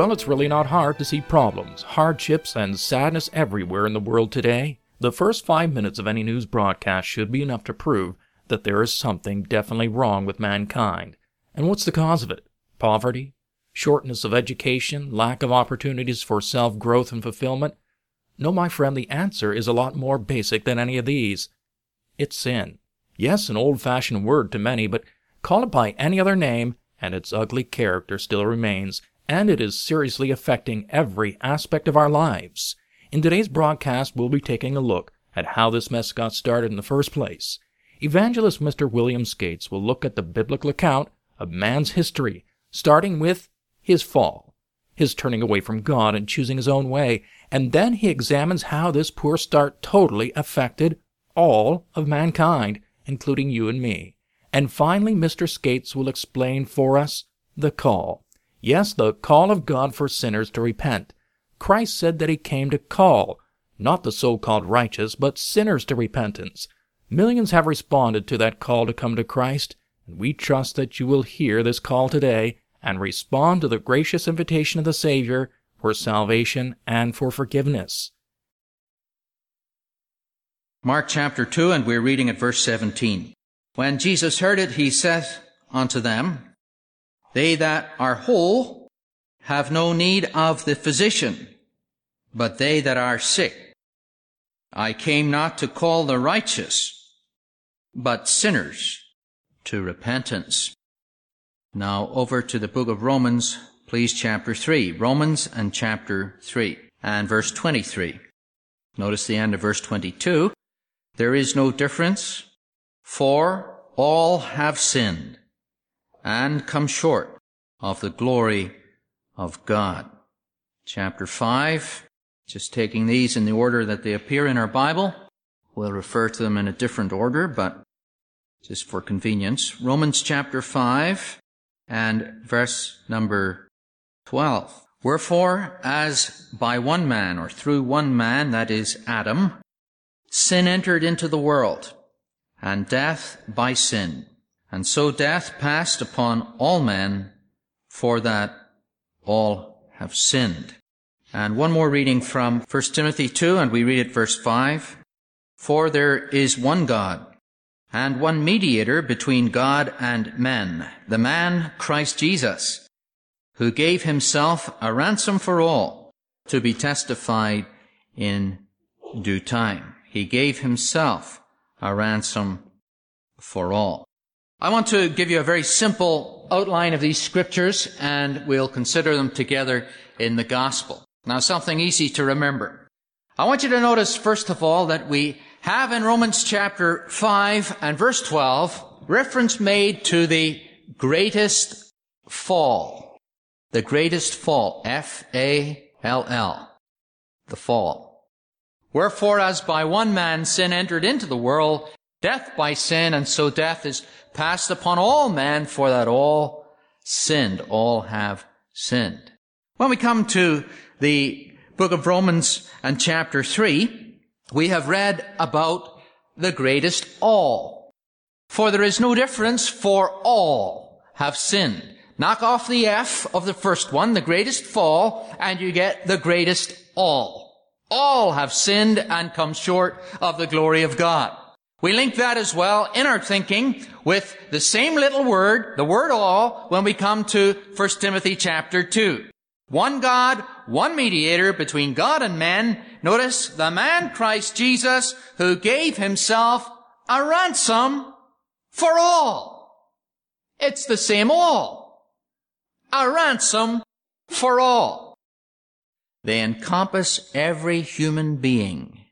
Well, it's really not hard to see problems, hardships, and sadness everywhere in the world today. The first five minutes of any news broadcast should be enough to prove that there is something definitely wrong with mankind. And what's the cause of it? Poverty? Shortness of education? Lack of opportunities for self growth and fulfillment? No, my friend, the answer is a lot more basic than any of these. It's sin. Yes, an old fashioned word to many, but call it by any other name, and its ugly character still remains and it is seriously affecting every aspect of our lives. In today's broadcast, we'll be taking a look at how this mess got started in the first place. Evangelist Mr. William Skates will look at the biblical account of man's history, starting with his fall, his turning away from God and choosing his own way, and then he examines how this poor start totally affected all of mankind, including you and me. And finally, Mr. Skates will explain for us the call Yes, the call of God for sinners to repent. Christ said that he came to call, not the so-called righteous, but sinners to repentance. Millions have responded to that call to come to Christ, and we trust that you will hear this call today and respond to the gracious invitation of the Savior for salvation and for forgiveness. Mark chapter 2, and we're reading at verse 17. When Jesus heard it, he said unto them, they that are whole have no need of the physician, but they that are sick. I came not to call the righteous, but sinners to repentance. Now over to the book of Romans, please, chapter 3. Romans and chapter 3 and verse 23. Notice the end of verse 22. There is no difference, for all have sinned and come short of the glory of God. Chapter 5, just taking these in the order that they appear in our Bible. We'll refer to them in a different order, but just for convenience. Romans chapter 5 and verse number 12. Wherefore, as by one man, or through one man, that is Adam, sin entered into the world, and death by sin. And so death passed upon all men, for that all have sinned. And one more reading from 1 Timothy 2, and we read it verse 5. For there is one God, and one mediator between God and men, the man Christ Jesus, who gave himself a ransom for all, to be testified in due time. He gave himself a ransom for all. I want to give you a very simple outline of these scriptures and we'll consider them together in the gospel. Now something easy to remember. I want you to notice first of all that we have in Romans chapter 5 and verse 12 reference made to the greatest fall. The greatest fall. F-A-L-L. The fall. Wherefore as by one man sin entered into the world, death by sin, and so death is passed upon all men, for that all sinned, all have sinned. When we come to the book of Romans and chapter 3, we have read about the greatest all. For there is no difference, for all have sinned. Knock off the F of the first one, the greatest fall, and you get the greatest all. All have sinned and come short of the glory of God. We link that as well in our thinking with the same little word, the word all, when we come to 1 Timothy chapter 2. One God, one mediator between God and men. Notice the man Christ Jesus who gave himself a ransom for all. It's the same all. A ransom for all. They encompass every human being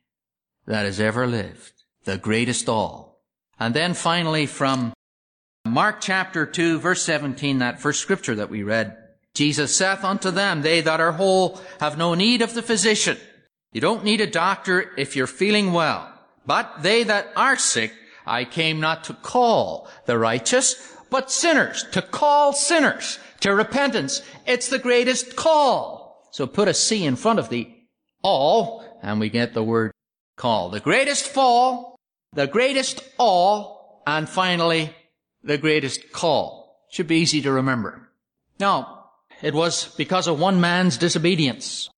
that has ever lived, the greatest all. And then finally from Mark chapter 2 verse 17, that first scripture that we read, Jesus saith unto them, they that are whole have no need of the physician. You don't need a doctor if you're feeling well. But they that are sick, I came not to call the righteous, but sinners, to call sinners to repentance. It's the greatest call. So put a C in front of the all, and we get the word call. The greatest fall, the greatest all, and finally, the greatest call. Should be easy to remember. Now, it was because of one man's disobedience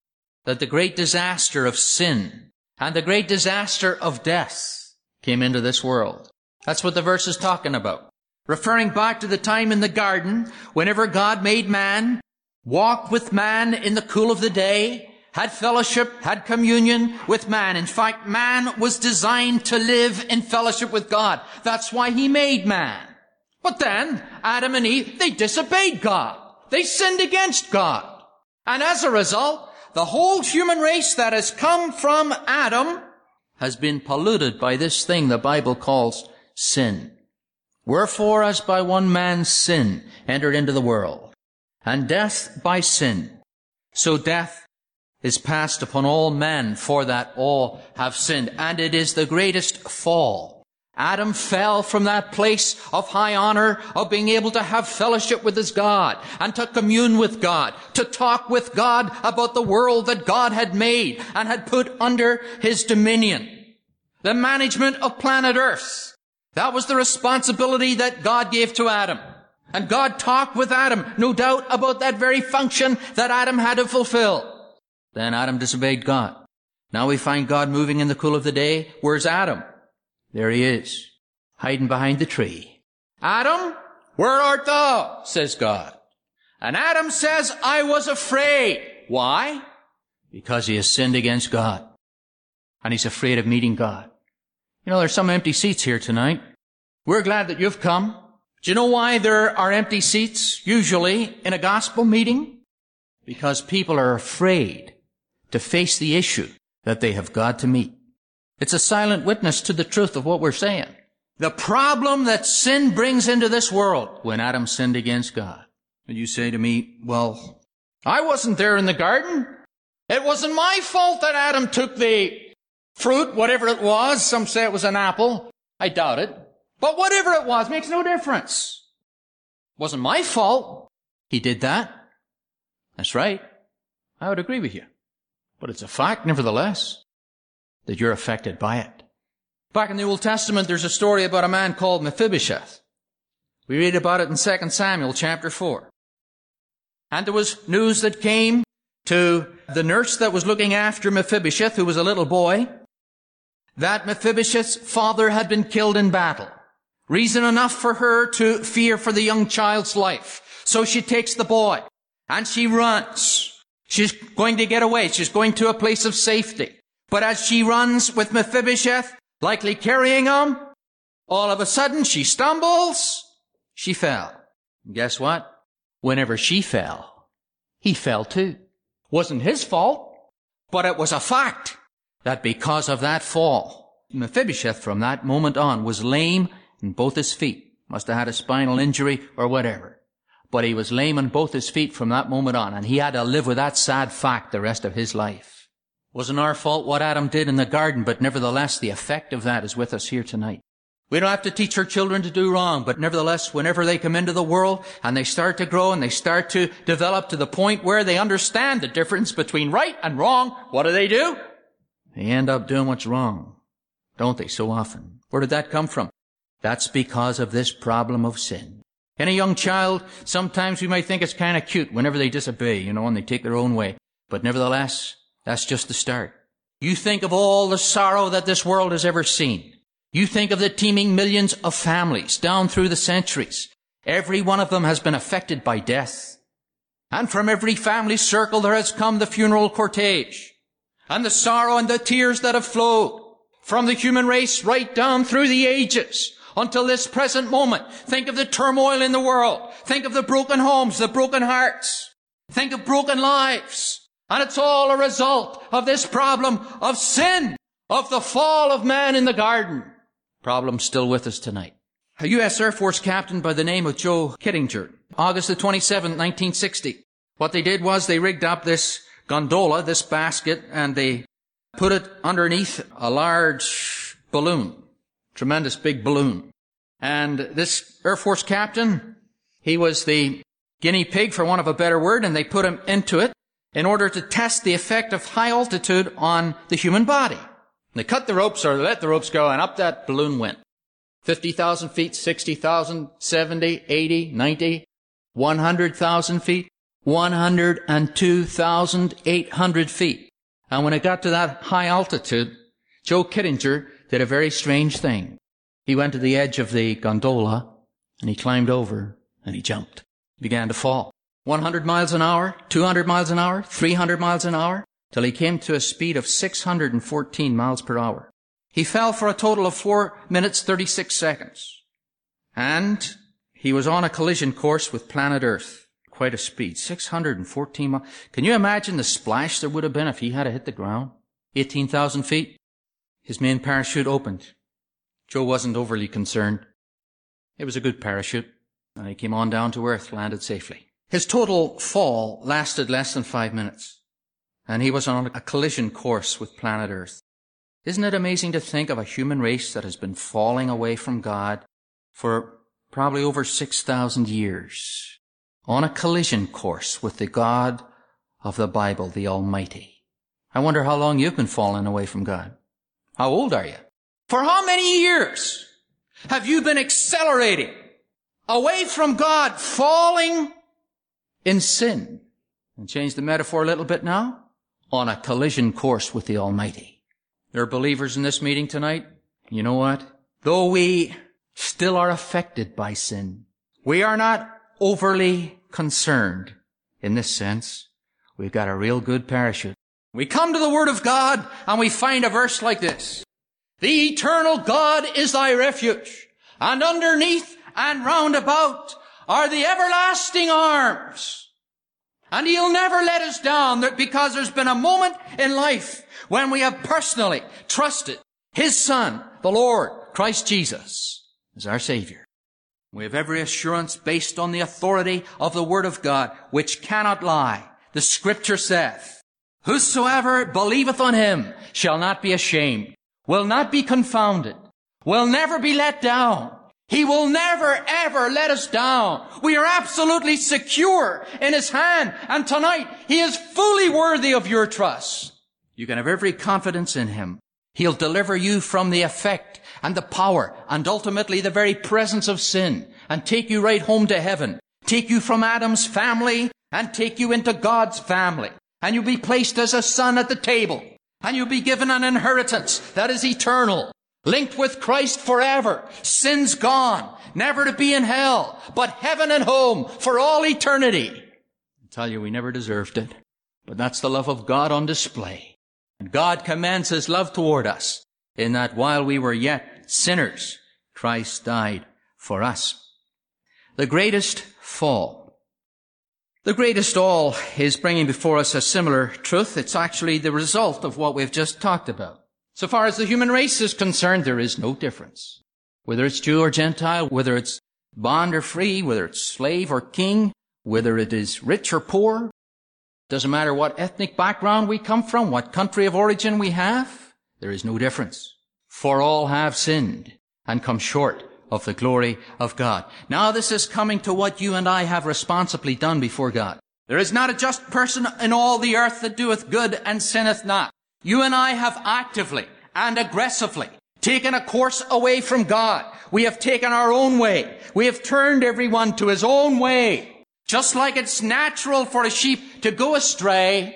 that the great disaster of sin and the great disaster of death came into this world. That's what the verse is talking about. Referring back to the time in the garden, whenever God made man, walked with man in the cool of the day, had fellowship, had communion with man. In fact, man was designed to live in fellowship with God. That's why he made man. But then, Adam and Eve, they disobeyed God. They sinned against God. And as a result, the whole human race that has come from Adam has been polluted by this thing the Bible calls sin. Wherefore, as by one man's sin entered into the world, and death by sin, so death is passed upon all men, for that all have sinned. And it is the greatest fall. Adam fell from that place of high honor, of being able to have fellowship with his God, and to commune with God, to talk with God about the world that God had made and had put under his dominion. The management of planet Earth. That was the responsibility that God gave to Adam. And God talked with Adam, no doubt, about that very function that Adam had to fulfill. Then Adam disobeyed God. Now we find God moving in the cool of the day. Where's Adam? There he is, hiding behind the tree. Adam, where art thou? says God. And Adam says, I was afraid. Why? Because he has sinned against God. And he's afraid of meeting God. You know, there's some empty seats here tonight. We're glad that you've come. Do you know why there are empty seats usually in a gospel meeting? Because people are afraid to face the issue that they have got to meet. It's a silent witness to the truth of what we're saying. The problem that sin brings into this world when Adam sinned against God. And you say to me, well, I wasn't there in the garden. It wasn't my fault that Adam took the fruit, whatever it was. Some say it was an apple. I doubt it. But whatever it was makes no difference. It wasn't my fault. He did that. That's right. I would agree with you. But it's a fact, nevertheless, that you're affected by it. Back in the Old Testament, there's a story about a man called Mephibosheth. We read about it in 2 Samuel chapter 4. And there was news that came to the nurse that was looking after Mephibosheth, who was a little boy, that Mephibosheth's father had been killed in battle. Reason enough for her to fear for the young child's life. So she takes the boy and she runs. She's going to get away. She's going to a place of safety. But as she runs with Mephibosheth, likely carrying him, all of a sudden she stumbles. She fell. And guess what? Whenever she fell, he fell too. Wasn't his fault, but it was a fact that because of that fall, Mephibosheth from that moment on was lame in both his feet. Must have had a spinal injury or whatever. But he was lame on both his feet from that moment on, and he had to live with that sad fact the rest of his life. Wasn't our fault what Adam did in the garden, but nevertheless the effect of that is with us here tonight. We don't have to teach our children to do wrong, but nevertheless, whenever they come into the world and they start to grow and they start to develop to the point where they understand the difference between right and wrong, what do they do? They end up doing what's wrong. Don't they so often? Where did that come from? That's because of this problem of sin. And a young child, sometimes we might think it's kind of cute whenever they disobey, you know, and they take their own way. But nevertheless, that's just the start. You think of all the sorrow that this world has ever seen. You think of the teeming millions of families down through the centuries. Every one of them has been affected by death. And from every family circle there has come the funeral cortege. And the sorrow and the tears that have flowed from the human race right down through the ages until this present moment. Think of the turmoil in the world. Think of the broken homes, the broken hearts. Think of broken lives. And it's all a result of this problem of sin, of the fall of man in the garden. Problem still with us tonight. A U.S. Air Force captain by the name of Joe Kittinger, August the 27th, 1960. What they did was they rigged up this gondola, this basket, and they put it underneath a large balloon. Tremendous big balloon. And this Air Force captain, he was the guinea pig, for want of a better word, and they put him into it in order to test the effect of high altitude on the human body. They cut the ropes or let the ropes go and up that balloon went. 50,000 feet, 60,000, 70, 80, 90, 100,000 feet, 102,800 feet. And when it got to that high altitude, Joe Kittinger did a very strange thing. He went to the edge of the gondola and he climbed over and he jumped. He began to fall. 100 miles an hour, 200 miles an hour, 300 miles an hour, till he came to a speed of 614 miles per hour. He fell for a total of 4 minutes 36 seconds. And he was on a collision course with planet Earth. Quite a speed. 614 miles. Can you imagine the splash there would have been if he had hit the ground? 18,000 feet. His main parachute opened. Joe wasn't overly concerned. It was a good parachute. And he came on down to Earth, landed safely. His total fall lasted less than five minutes, and he was on a collision course with planet Earth. Isn't it amazing to think of a human race that has been falling away from God for probably over 6,000 years on a collision course with the God of the Bible, the Almighty? I wonder how long you've been falling away from God. How old are you? For how many years have you been accelerating away from God, falling in sin. And change the metaphor a little bit now. On a collision course with the Almighty. There are believers in this meeting tonight. You know what? Though we still are affected by sin, we are not overly concerned in this sense. We've got a real good parachute. We come to the Word of God and we find a verse like this. The eternal God is thy refuge, and underneath and round about are the everlasting arms. And he'll never let us down because there's been a moment in life when we have personally trusted his son, the Lord, Christ Jesus, as our savior. We have every assurance based on the authority of the word of God, which cannot lie. The scripture saith, Whosoever believeth on him shall not be ashamed, will not be confounded, will never be let down, he will never ever let us down. We are absolutely secure in His hand. And tonight, He is fully worthy of your trust. You can have every confidence in Him. He'll deliver you from the effect and the power and ultimately the very presence of sin and take you right home to heaven. Take you from Adam's family and take you into God's family. And you'll be placed as a son at the table. And you'll be given an inheritance that is eternal linked with Christ forever, sins gone, never to be in hell, but heaven and home for all eternity. I tell you, we never deserved it, but that's the love of God on display. And God commends His love toward us in that while we were yet sinners, Christ died for us. The greatest fall. The greatest all is bringing before us a similar truth. It's actually the result of what we've just talked about. So far as the human race is concerned, there is no difference. Whether it's Jew or Gentile, whether it's bond or free, whether it's slave or king, whether it is rich or poor, doesn't matter what ethnic background we come from, what country of origin we have, there is no difference. For all have sinned and come short of the glory of God. Now this is coming to what you and I have responsibly done before God. There is not a just person in all the earth that doeth good and sinneth not. You and I have actively and aggressively taken a course away from God. We have taken our own way. We have turned everyone to his own way. Just like it's natural for a sheep to go astray,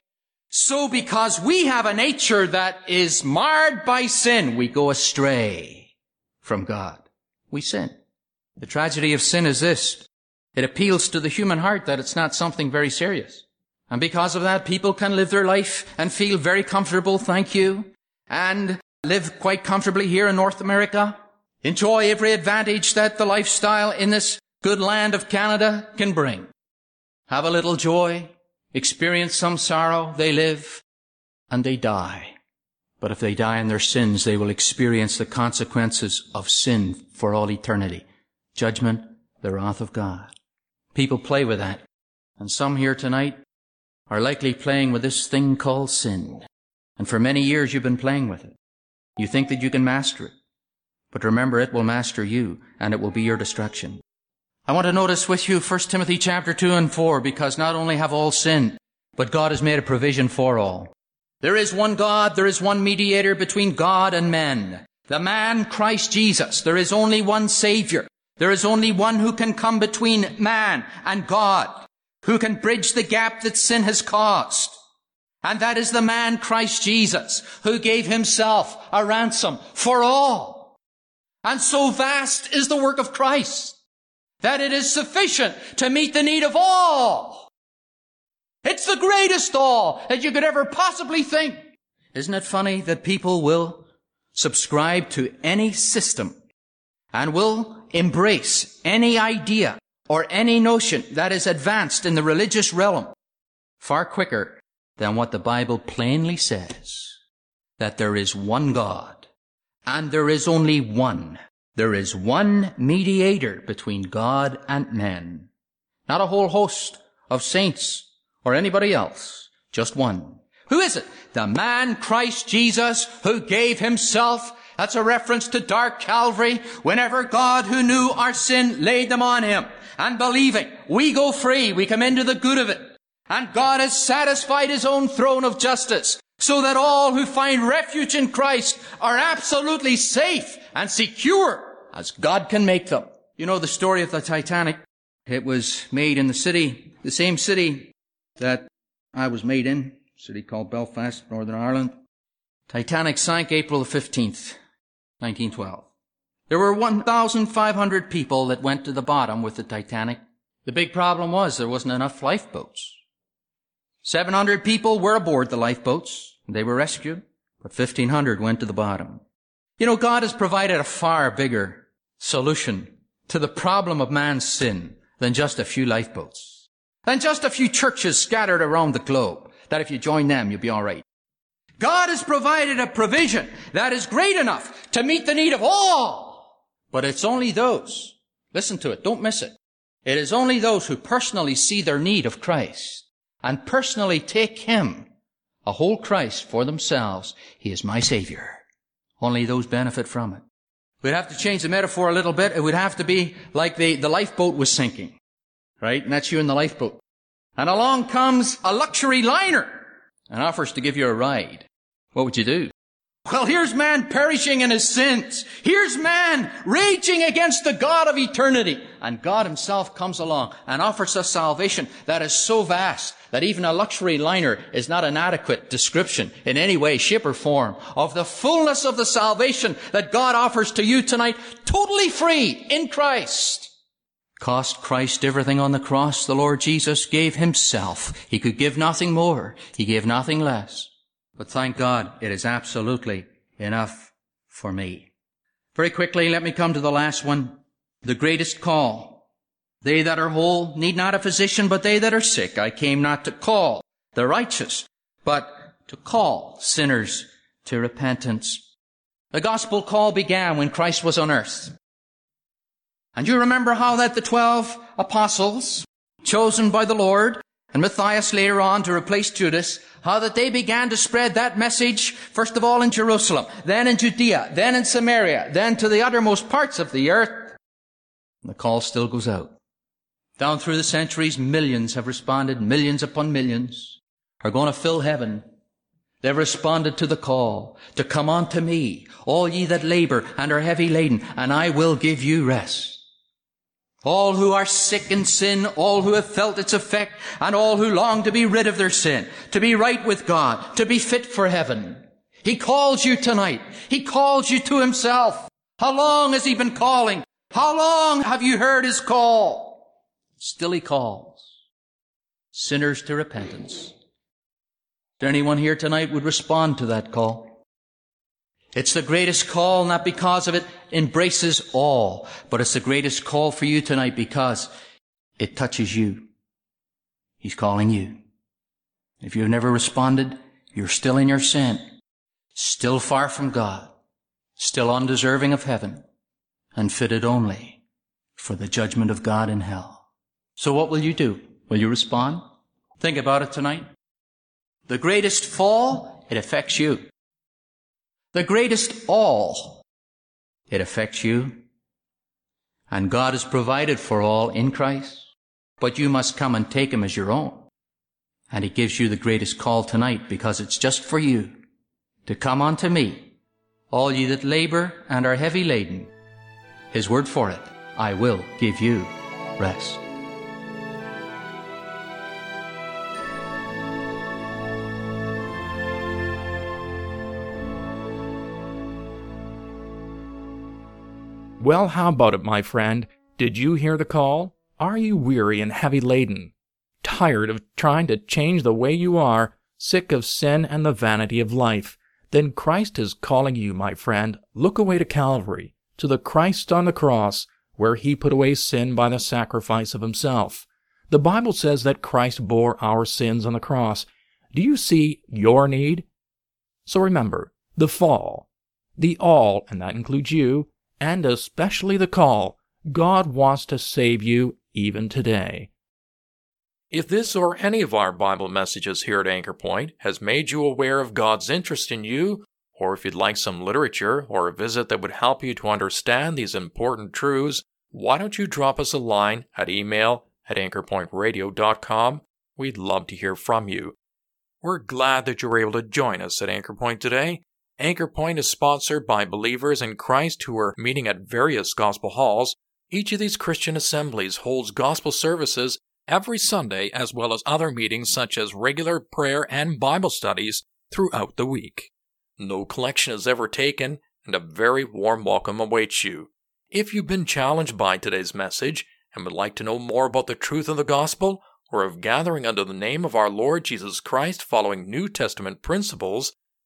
so because we have a nature that is marred by sin, we go astray from God. We sin. The tragedy of sin is this. It appeals to the human heart that it's not something very serious. And because of that, people can live their life and feel very comfortable, thank you, and live quite comfortably here in North America. Enjoy every advantage that the lifestyle in this good land of Canada can bring. Have a little joy, experience some sorrow, they live, and they die. But if they die in their sins, they will experience the consequences of sin for all eternity. Judgment, the wrath of God. People play with that. And some here tonight are likely playing with this thing called sin. And for many years you've been playing with it. You think that you can master it. But remember, it will master you, and it will be your destruction. I want to notice with you 1 Timothy chapter 2 and 4, because not only have all sinned, but God has made a provision for all. There is one God, there is one mediator between God and men. The man, Christ Jesus. There is only one Savior. There is only one who can come between man and God, who can bridge the gap that sin has caused. And that is the man, Christ Jesus, who gave himself a ransom for all. And so vast is the work of Christ that it is sufficient to meet the need of all. It's the greatest all that you could ever possibly think. Isn't it funny that people will subscribe to any system and will embrace any idea or any notion that is advanced in the religious realm far quicker than what the Bible plainly says that there is one God and there is only one. There is one mediator between God and men. Not a whole host of saints or anybody else. Just one. Who is it? The man Christ Jesus who gave himself that's a reference to dark Calvary whenever God who knew our sin laid them on him. And believing, we go free, we come into the good of it. And God has satisfied his own throne of justice so that all who find refuge in Christ are absolutely safe and secure as God can make them. You know the story of the Titanic. It was made in the city, the same city that I was made in, city called Belfast, Northern Ireland. Titanic sank April the 15th, 1912. There were 1,500 people that went to the bottom with the Titanic. The big problem was there wasn't enough lifeboats. 700 people were aboard the lifeboats. They were rescued, but 1,500 went to the bottom. You know, God has provided a far bigger solution to the problem of man's sin than just a few lifeboats. Than just a few churches scattered around the globe. That if you join them, you'll be alright. God has provided a provision that is great enough to meet the need of all. But it's only those, listen to it, don't miss it. It is only those who personally see their need of Christ and personally take Him, a whole Christ for themselves. He is my Savior. Only those benefit from it. We'd have to change the metaphor a little bit. It would have to be like the, the lifeboat was sinking. Right? And that's you in the lifeboat. And along comes a luxury liner and offers to give you a ride, what would you do? Well, here's man perishing in his sins. Here's man raging against the God of eternity. And God himself comes along and offers us salvation that is so vast that even a luxury liner is not an adequate description in any way, shape, or form of the fullness of the salvation that God offers to you tonight, totally free in Christ. Cost Christ everything on the cross. The Lord Jesus gave himself. He could give nothing more. He gave nothing less. But thank God, it is absolutely enough for me. Very quickly, let me come to the last one. The greatest call. They that are whole need not a physician, but they that are sick. I came not to call the righteous, but to call sinners to repentance. The gospel call began when Christ was on earth. And you remember how that the twelve apostles, chosen by the Lord, and Matthias later on to replace Judas, how that they began to spread that message, first of all in Jerusalem, then in Judea, then in Samaria, then to the uttermost parts of the earth. And the call still goes out. Down through the centuries, millions have responded, millions upon millions are going to fill heaven. They've responded to the call to come unto me, all ye that labor and are heavy laden, and I will give you rest. All who are sick in sin, all who have felt its effect, and all who long to be rid of their sin, to be right with God, to be fit for heaven. He calls you tonight. He calls you to himself. How long has he been calling? How long have you heard his call? Still he calls. Sinners to repentance. Is there anyone here tonight would respond to that call? It's the greatest call, not because of it embraces all, but it's the greatest call for you tonight because it touches you. He's calling you. If you've never responded, you're still in your sin. still far from God, still undeserving of heaven, and fitted only for the judgment of God in hell. So what will you do? Will you respond? Think about it tonight. The greatest fall, it affects you. The greatest all, it affects you. And God has provided for all in Christ, but you must come and take Him as your own. And He gives you the greatest call tonight because it's just for you to come unto me, all ye that labor and are heavy laden. His word for it, I will give you rest. Well, how about it, my friend? Did you hear the call? Are you weary and heavy laden? Tired of trying to change the way you are? Sick of sin and the vanity of life? Then Christ is calling you, my friend. Look away to Calvary, to the Christ on the cross, where he put away sin by the sacrifice of himself. The Bible says that Christ bore our sins on the cross. Do you see your need? So remember, the fall, the all, and that includes you, and especially the call. God wants to save you even today. If this or any of our Bible messages here at Anchor Point has made you aware of God's interest in you, or if you'd like some literature or a visit that would help you to understand these important truths, why don't you drop us a line at email at anchorpointradio.com? We'd love to hear from you. We're glad that you were able to join us at Anchor Point today. Anchor Point is sponsored by believers in Christ who are meeting at various gospel halls. Each of these Christian assemblies holds gospel services every Sunday, as well as other meetings such as regular prayer and Bible studies throughout the week. No collection is ever taken, and a very warm welcome awaits you. If you've been challenged by today's message and would like to know more about the truth of the gospel, or of gathering under the name of our Lord Jesus Christ following New Testament principles,